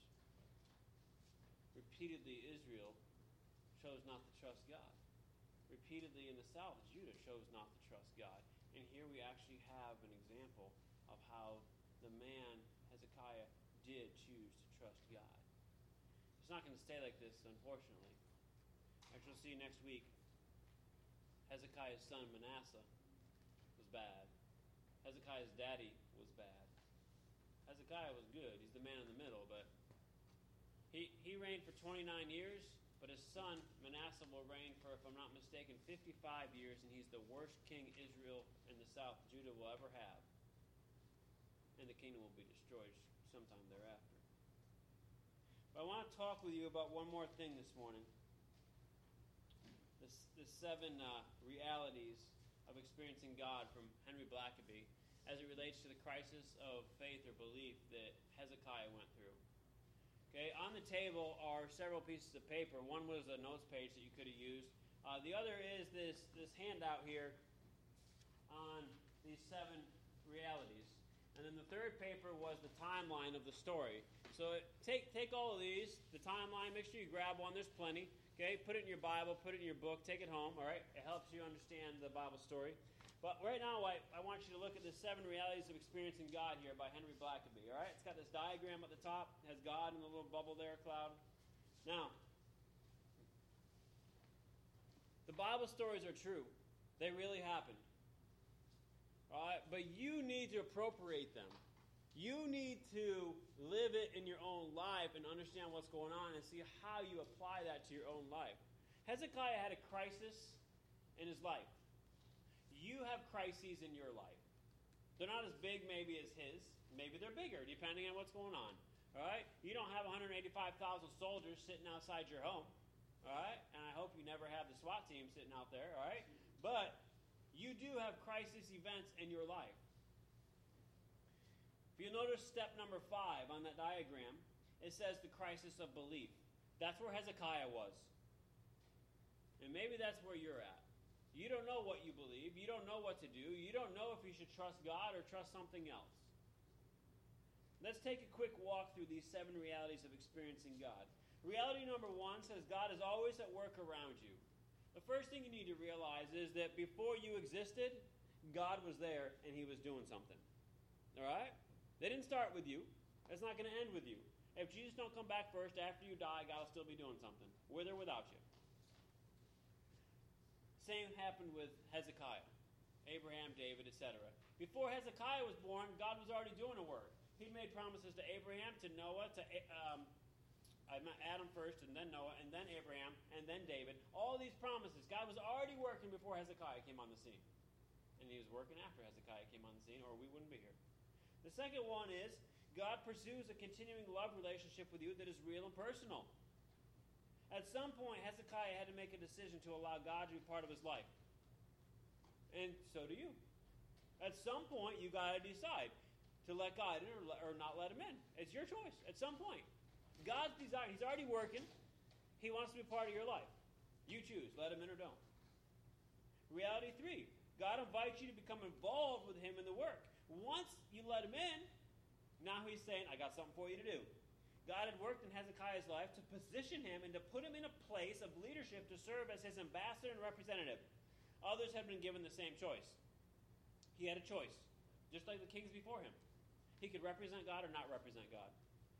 Repeatedly, Israel chose not to trust God. Repeatedly in the south, Judah chose not to trust God. And here we actually have an example of how the man, Hezekiah, did choose to trust God. It's not going to stay like this, unfortunately. You'll see next week, Hezekiah's son Manasseh was bad. Hezekiah's daddy was bad. Hezekiah was good. He's the man in the middle, but he, he reigned for 29 years, but his son Manasseh will reign for, if I'm not mistaken, 55 years, and he's the worst king Israel in the south Judah will ever have and the kingdom will be destroyed sometime thereafter. But I want to talk with you about one more thing this morning the, seven uh, realities of experiencing God from Henry Blackaby as it relates to the crisis of faith or belief that Hezekiah went through. Okay, on the table are several pieces of paper. One was a notes page that you could have used. Uh, the other is this, this handout here on these seven realities. And then the third paper was the timeline of the story. So take, take all of these, the timeline, make sure you grab one, there's plenty. Okay, put it in your Bible, put it in your book, take it home, all right? It helps you understand the Bible story. But right now, I, I want you to look at the seven realities of experiencing God here by Henry Blackaby. All right, it's got this diagram at the top, has God in the little bubble there, cloud. Now, the Bible stories are true; they really happened. All right, but you need to appropriate them. You need to live it in your own life and understand what's going on and see how you apply that to your own life. Hezekiah had a crisis in his life you have crises in your life. They're not as big, maybe, as his. Maybe they're bigger, depending on what's going on. All right? You don't have 185,000 soldiers sitting outside your home. All right? And I hope you never have the SWAT team sitting out there. All right? But you do have crisis events in your life. If you notice step number five on that diagram, it says the crisis of belief. That's where Hezekiah was. And maybe that's where you're at. You don't know what you believe. You don't know what to do. You don't know if you should trust God or trust something else. Let's take a quick walk through these seven realities of experiencing God. Reality number one says God is always at work around you. The first thing you need to realize is that before you existed, God was there and He was doing something. All right? They didn't start with you. It's not going to end with you. If Jesus don't come back first after you die, God will still be doing something, with or without you same happened with Hezekiah, Abraham, David, etc. Before Hezekiah was born, God was already doing a work. He made promises to Abraham, to Noah, to um, Adam first, and then Noah, and then Abraham, and then David. All these promises. God was already working before Hezekiah came on the scene. And he was working after Hezekiah came on the scene, or we wouldn't be here. The second one is God pursues a continuing love relationship with you that is real and personal. At some point, Hezekiah had to make a decision to allow God to be part of his life. And so do you. At some point, you got to decide to let God in or, not let him in. It's your choice at some point. God's desire, he's already working. He wants to be part of your life. You choose, let him in or don't. Reality three, God invites you to become involved with him in the work. Once you let him in, now he's saying, I got something for you to do. God had worked in Hezekiah's life to position him and to put him in a place of leadership to serve as his ambassador and representative. Others had been given the same choice. He had a choice, just like the kings before him. He could represent God or not represent God.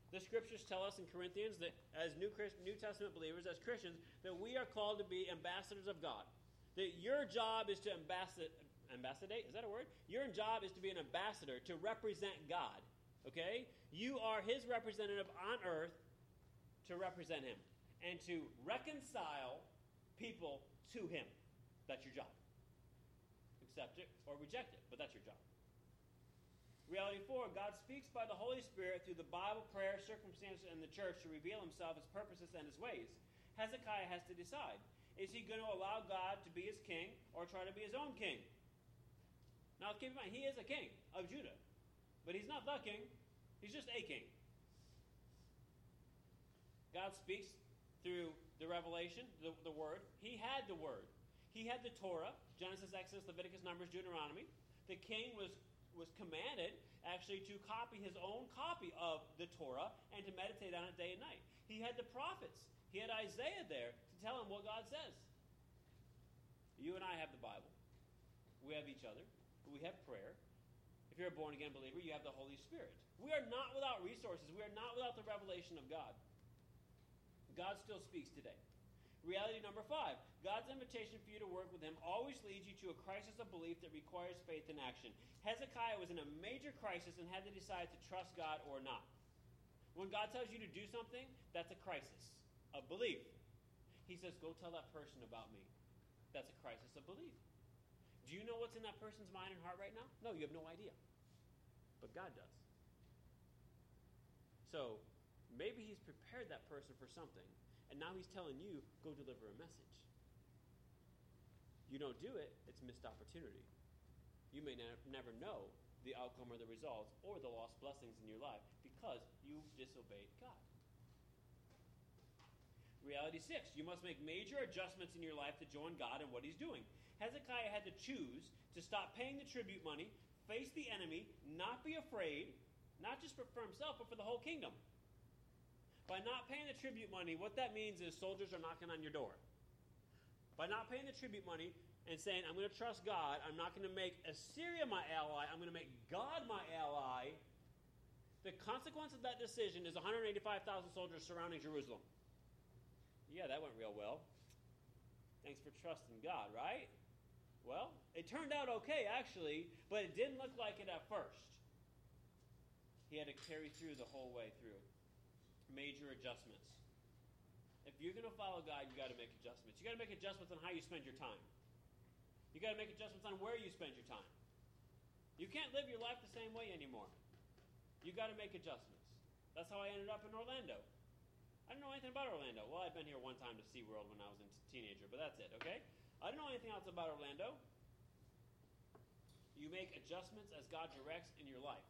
The scriptures tell us in Corinthians that as New, Christ, New Testament believers, as Christians, that we are called to be ambassadors of God. That your job is to ambassador, ambassadate, is that a word? Your job is to be an ambassador, to represent God. Okay? You are his representative on earth to represent him and to reconcile people to him. That's your job. Accept it or reject it, but that's your job. Reality four God speaks by the Holy Spirit through the Bible, prayer, circumstances, and the church to reveal himself, his purposes, and his ways. Hezekiah has to decide is he going to allow God to be his king or try to be his own king? Now, keep in mind, he is a king of Judah. But he's not the king, he's just a king. God speaks through the revelation, the, the word. He had the word. He had the Torah, Genesis, Exodus, Leviticus, Numbers, Deuteronomy. The king was, was commanded actually to copy his own copy of the Torah and to meditate on it day and night. He had the prophets. He had Isaiah there to tell him what God says. You and I have the Bible. We have each other. We have prayer If you're a born again believer, you have the Holy Spirit. We are not without resources. We are not without the revelation of God. God still speaks today. Reality number five God's invitation for you to work with Him always leads you to a crisis of belief that requires faith and action. Hezekiah was in a major crisis and had to decide to trust God or not. When God tells you to do something, that's a crisis of belief. He says, Go tell that person about me. That's a crisis of belief. Do you know what's in that person's mind and heart right now? No, you have no idea but God does. So maybe He's prepared that person for something, and now He's telling you, go deliver a message. You don't do it, it's missed opportunity. You may ne- never know the outcome or the results or the lost blessings in your life because you disobeyed God. Reality six, you must make major adjustments in your life to join God in what he's doing. Hezekiah had to choose to stop paying the tribute money, face the enemy, not be afraid, not just for, himself, but for the whole kingdom. By not paying the tribute money, what that means is soldiers are knocking on your door. By not paying the tribute money and saying, I'm going to trust God, I'm not going to make Assyria my ally, I'm going to make God my ally, the consequence of that decision is 185,000 soldiers surrounding Jerusalem. Yeah, that went real well. Thanks for trusting God, right? Well, it turned out okay, actually, but it didn't look like it at first. He had to carry through the whole way through. Major adjustments. If you're going to follow God, you got to make adjustments. You got to make adjustments on how you spend your time. You got to make adjustments on where you spend your time. You can't live your life the same way anymore. You got to make adjustments. That's how I ended up in Orlando. I didn't know anything about Orlando. Well, I've been here one time to SeaWorld when I was a teenager, but that's it, okay? I don't know anything else about Orlando. You make adjustments as God directs in your life,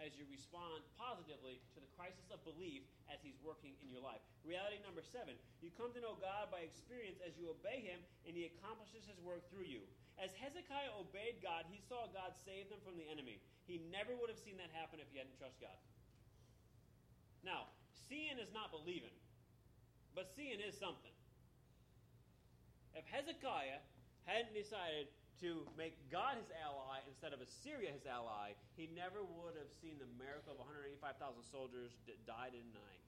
as you respond positively to the crisis of belief as He's working in your life. Reality number seven you come to know God by experience as you obey Him, and He accomplishes His work through you. As Hezekiah obeyed God, he saw God save them from the enemy. He never would have seen that happen if he hadn't trusted God. Now, seeing is not believing, but seeing is something. If Hezekiah hadn't decided to make God his ally instead of Assyria his ally, he never would have seen the miracle of 185,000 soldiers that died in a night.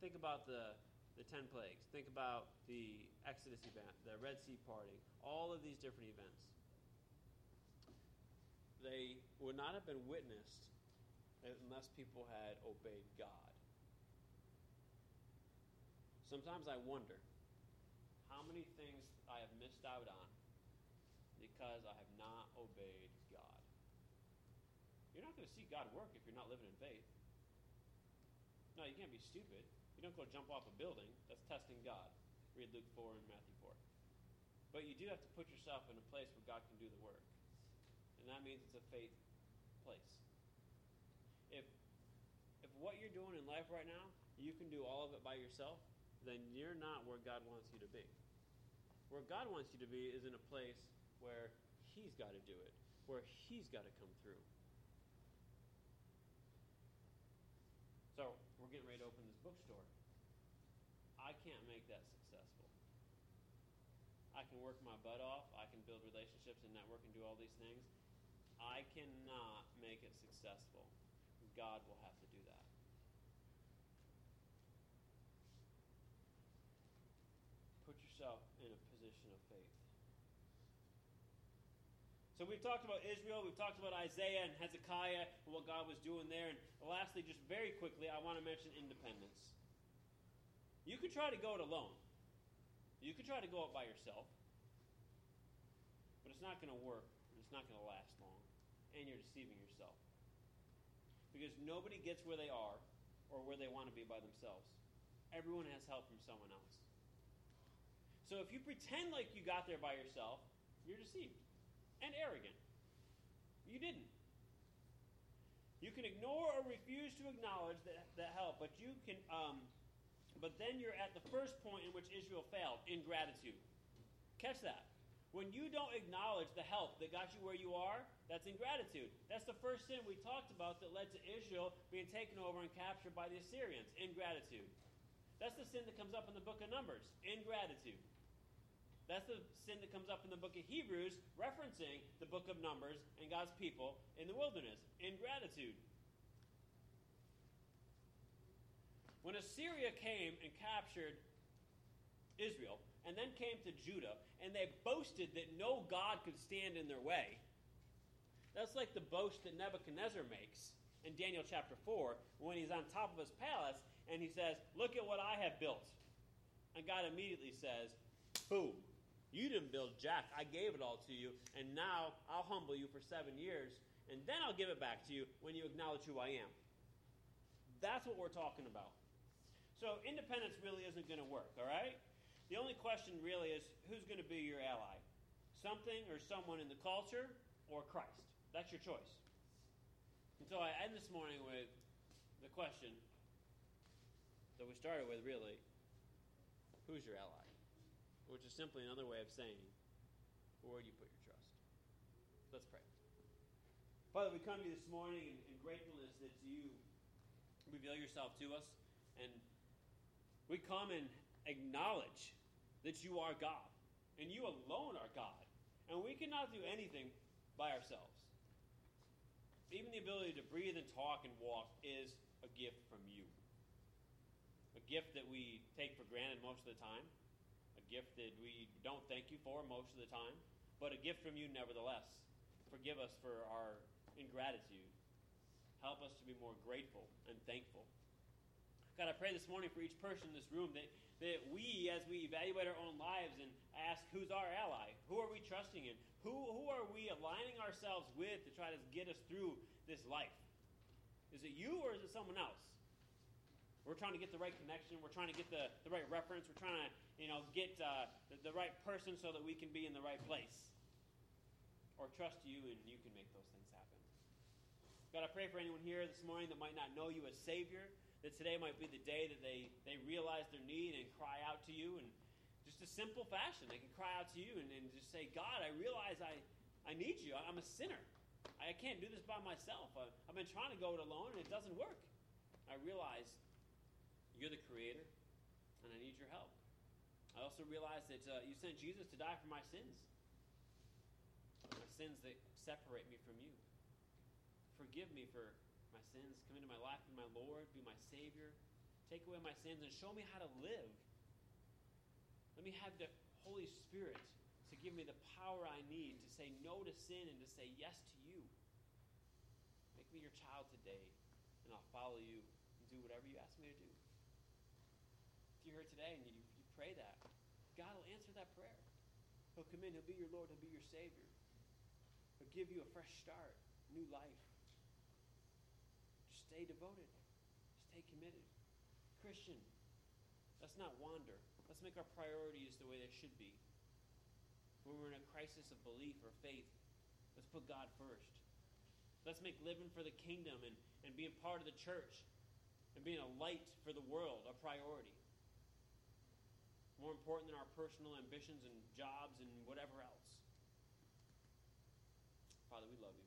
Think about the, the 10 plagues. Think about the Exodus event, the Red Sea parting, all of these different events. They would not have been witnessed unless people had obeyed God. Sometimes I wonder many things I have missed out on because I have not obeyed God. You're not going to see God work if you're not living in faith. No, you can't be stupid. You don't go jump off a building. That's testing God. Read Luke 4 and Matthew 4. But you do have to put yourself in a place where God can do the work. And that means it's a faith place. If if what you're doing in life right now, you can do all of it by yourself, then you're not where God wants you to be. Where God wants you to be is in a place where He's got to do it, where He's got to come through. So, we're getting ready to open this bookstore. I can't make that successful. I can work my butt off, I can build relationships and network and do all these things. I cannot make it successful. God will have to do that. Put yourself in a position of faith. So we've talked about Israel, we've talked about Isaiah and Hezekiah and what God was doing there. And lastly, just very quickly, I want to mention independence. You could try to go it alone. You could try to go it by yourself. But it's not going to work. and It's not going to last long. And you're deceiving yourself. Because nobody gets where they are or where they want to be by themselves. Everyone has help from someone else. So if you pretend like you got there by yourself, you're deceived and arrogant. You didn't. You can ignore or refuse to acknowledge that, that help, but you can. Um, but then you're at the first point in which Israel failed ingratitude. Catch that. When you don't acknowledge the help that got you where you are, that's ingratitude. That's the first sin we talked about that led to Israel being taken over and captured by the Assyrians. Ingratitude. That's the sin that comes up in the book of Numbers. Ingratitude. That's the sin that comes up in the book of Hebrews, referencing the book of Numbers and God's people in the wilderness. Ingratitude. When Assyria came and captured Israel, and then came to Judah, and they boasted that no God could stand in their way. That's like the boast that Nebuchadnezzar makes in Daniel chapter 4 when he's on top of his palace and he says, Look at what I have built. And God immediately says, Boom. You didn't build Jack. I gave it all to you, and now I'll humble you for seven years, and then I'll give it back to you when you acknowledge who I am. That's what we're talking about. So independence really isn't going to work, all right? The only question really is who's going to be your ally? Something or someone in the culture or Christ? That's your choice. And so I end this morning with the question that we started with really, who's your ally? Which is simply another way of saying, where do you put your trust? Let's pray. Father, we come to you this morning in, in gratefulness that you reveal yourself to us, and we come and acknowledge that you are God, and you alone are God, and we cannot do anything by ourselves. Even the ability to breathe and talk and walk is a gift from you. A gift that we take for granted most of the time, gift that we don't thank you for most of the time, but a gift from you nevertheless. Forgive us for our ingratitude. Help us to be more grateful and thankful. God, I pray this morning for each person in this room that, that we, as we evaluate our own lives and ask who's our ally, who are we trusting in, who, who are we aligning ourselves with to try to get us through this life? Is it you or is it someone else? We're trying to get the right connection. We're trying to get the, the right reference. We're trying to, you know, get uh, the, the right person so that we can be in the right place. Or trust you and you can make those things happen. God, I pray for anyone here this morning that might not know you as Savior, that today might be the day that they, they realize their need and cry out to you and just a simple fashion. They can cry out to you and, and just say, God, I realize I, I need you. I'm a sinner. I can't do this by myself. I, I've been trying to go it alone and it doesn't work. I realize you're the creator and I need your help. I also realize that uh, you sent Jesus to die for my sins. My sins that separate me from you. Forgive me for my sins. Come into my life, be my Lord, be my Savior. Take away my sins and show me how to live let me have the Holy Spirit to give me the power I need to say no to sin and to say yes to you. Make me your child today, and I'll follow you and do whatever you ask me to do. If you're here today and you, you pray that, God will answer that prayer. He'll come in, He'll be your Lord, He'll be your Savior. He'll give you a fresh start, new life. Just stay devoted, stay committed. Christian, let's not wander. Let's make our priorities the way they should be. When we're in a crisis of belief or faith, let's put God first. Let's make living for the kingdom and, and being part of the church and being a light for the world a priority. More important than our personal ambitions and jobs and whatever else. Father, we love you.